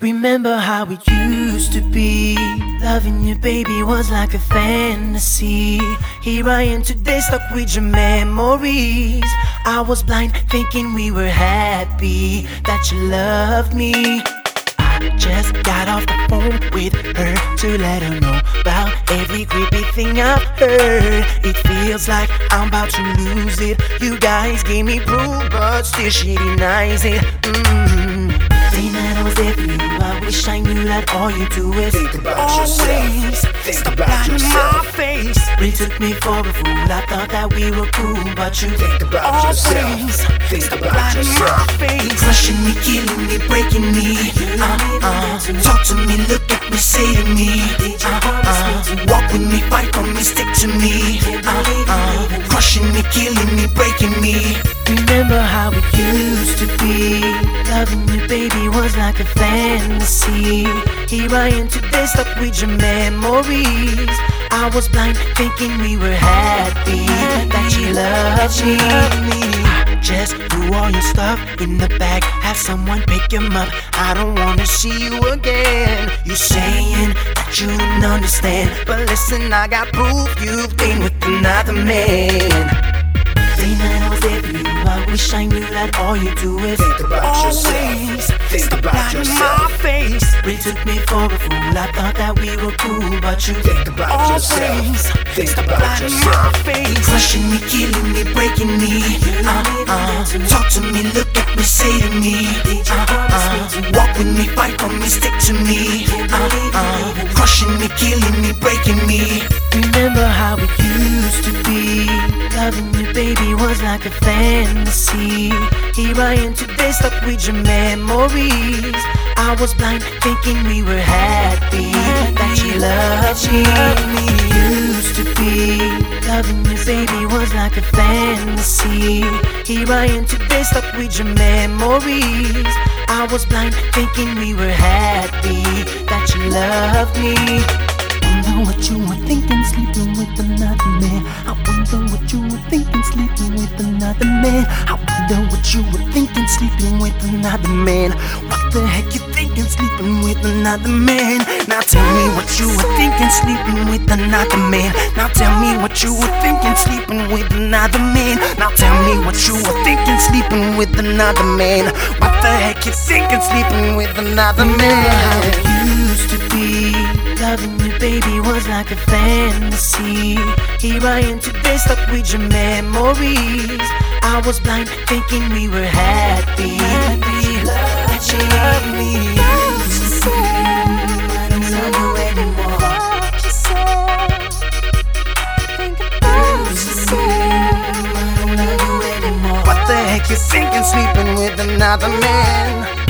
Remember how it used to be. Loving you, baby, was like a fantasy. Here I am today, stuck with your memories. I was blind, thinking we were happy, that you loved me. I just got off the phone with her to let her know about every creepy thing I've heard. It feels like I'm about to lose it. You guys gave me proof, but still she denies it. Mm. Saying that all you do is Think about always yourself. Think stop about lying in my face. Really took me for a fool. I thought that we were cool, but you Think about always yourself. Think stop about lying in my face. Crushing me, killing me, breaking me. Uh uh. Talk to me, look at me, say to me. Uh uh. Walk with me, fight for me, stick to me. Uh uh. Crushing me, killing me, breaking me. Remember how it used to be. Loving you, baby, was like a fantasy. Here I am today, stuck with your memories. I was blind, thinking we were happy, that you loved me. I Just threw all your stuff in the bag, have someone pick him up. I don't wanna see you again. You're saying that you don't understand, but listen, I got proof you've been with another man. Wish I knew that all you do is Think about always yourself. Think stop about yourself. my face. Took me for a fool. I thought that we were cool, but you Think about always yourself. Think stop about yourself. my face. Crushing me, killing me, breaking me. Uh uh. Talk to me, look at me, say to me. Uh uh. Walk with me, fight for me, stick to me. Uh uh. Crushing me, killing me, breaking me. Remember how it used to be. Was like a fantasy. Here I am today, stuck with your memories. I was blind, thinking we were happy, that you loved me. Used to be loving you, baby, was like a fantasy. Here I am today, stuck with your memories. I was blind, thinking we were happy, that you loved me. Wonder what you were thinking, sleeping with another man. I wonder what you were thinking, sleeping with another man. I wonder what you were thinking, sleeping with another man. What the heck you thinking, sleeping with another man? Now tell me what you were thinking, sleeping with another man. Now tell me what you were thinking, sleeping with another man. Now tell me what you were thinking, sleeping with another man. What the heck you thinking, sleeping with another how man? it used to. Loving you, baby, was like a fantasy. Here I am today, stuck with your memories. I was blind, thinking we were happy. That you loved me. I don't love you anymore. I don't love you anymore. What the heck you thinking, sleeping with another man?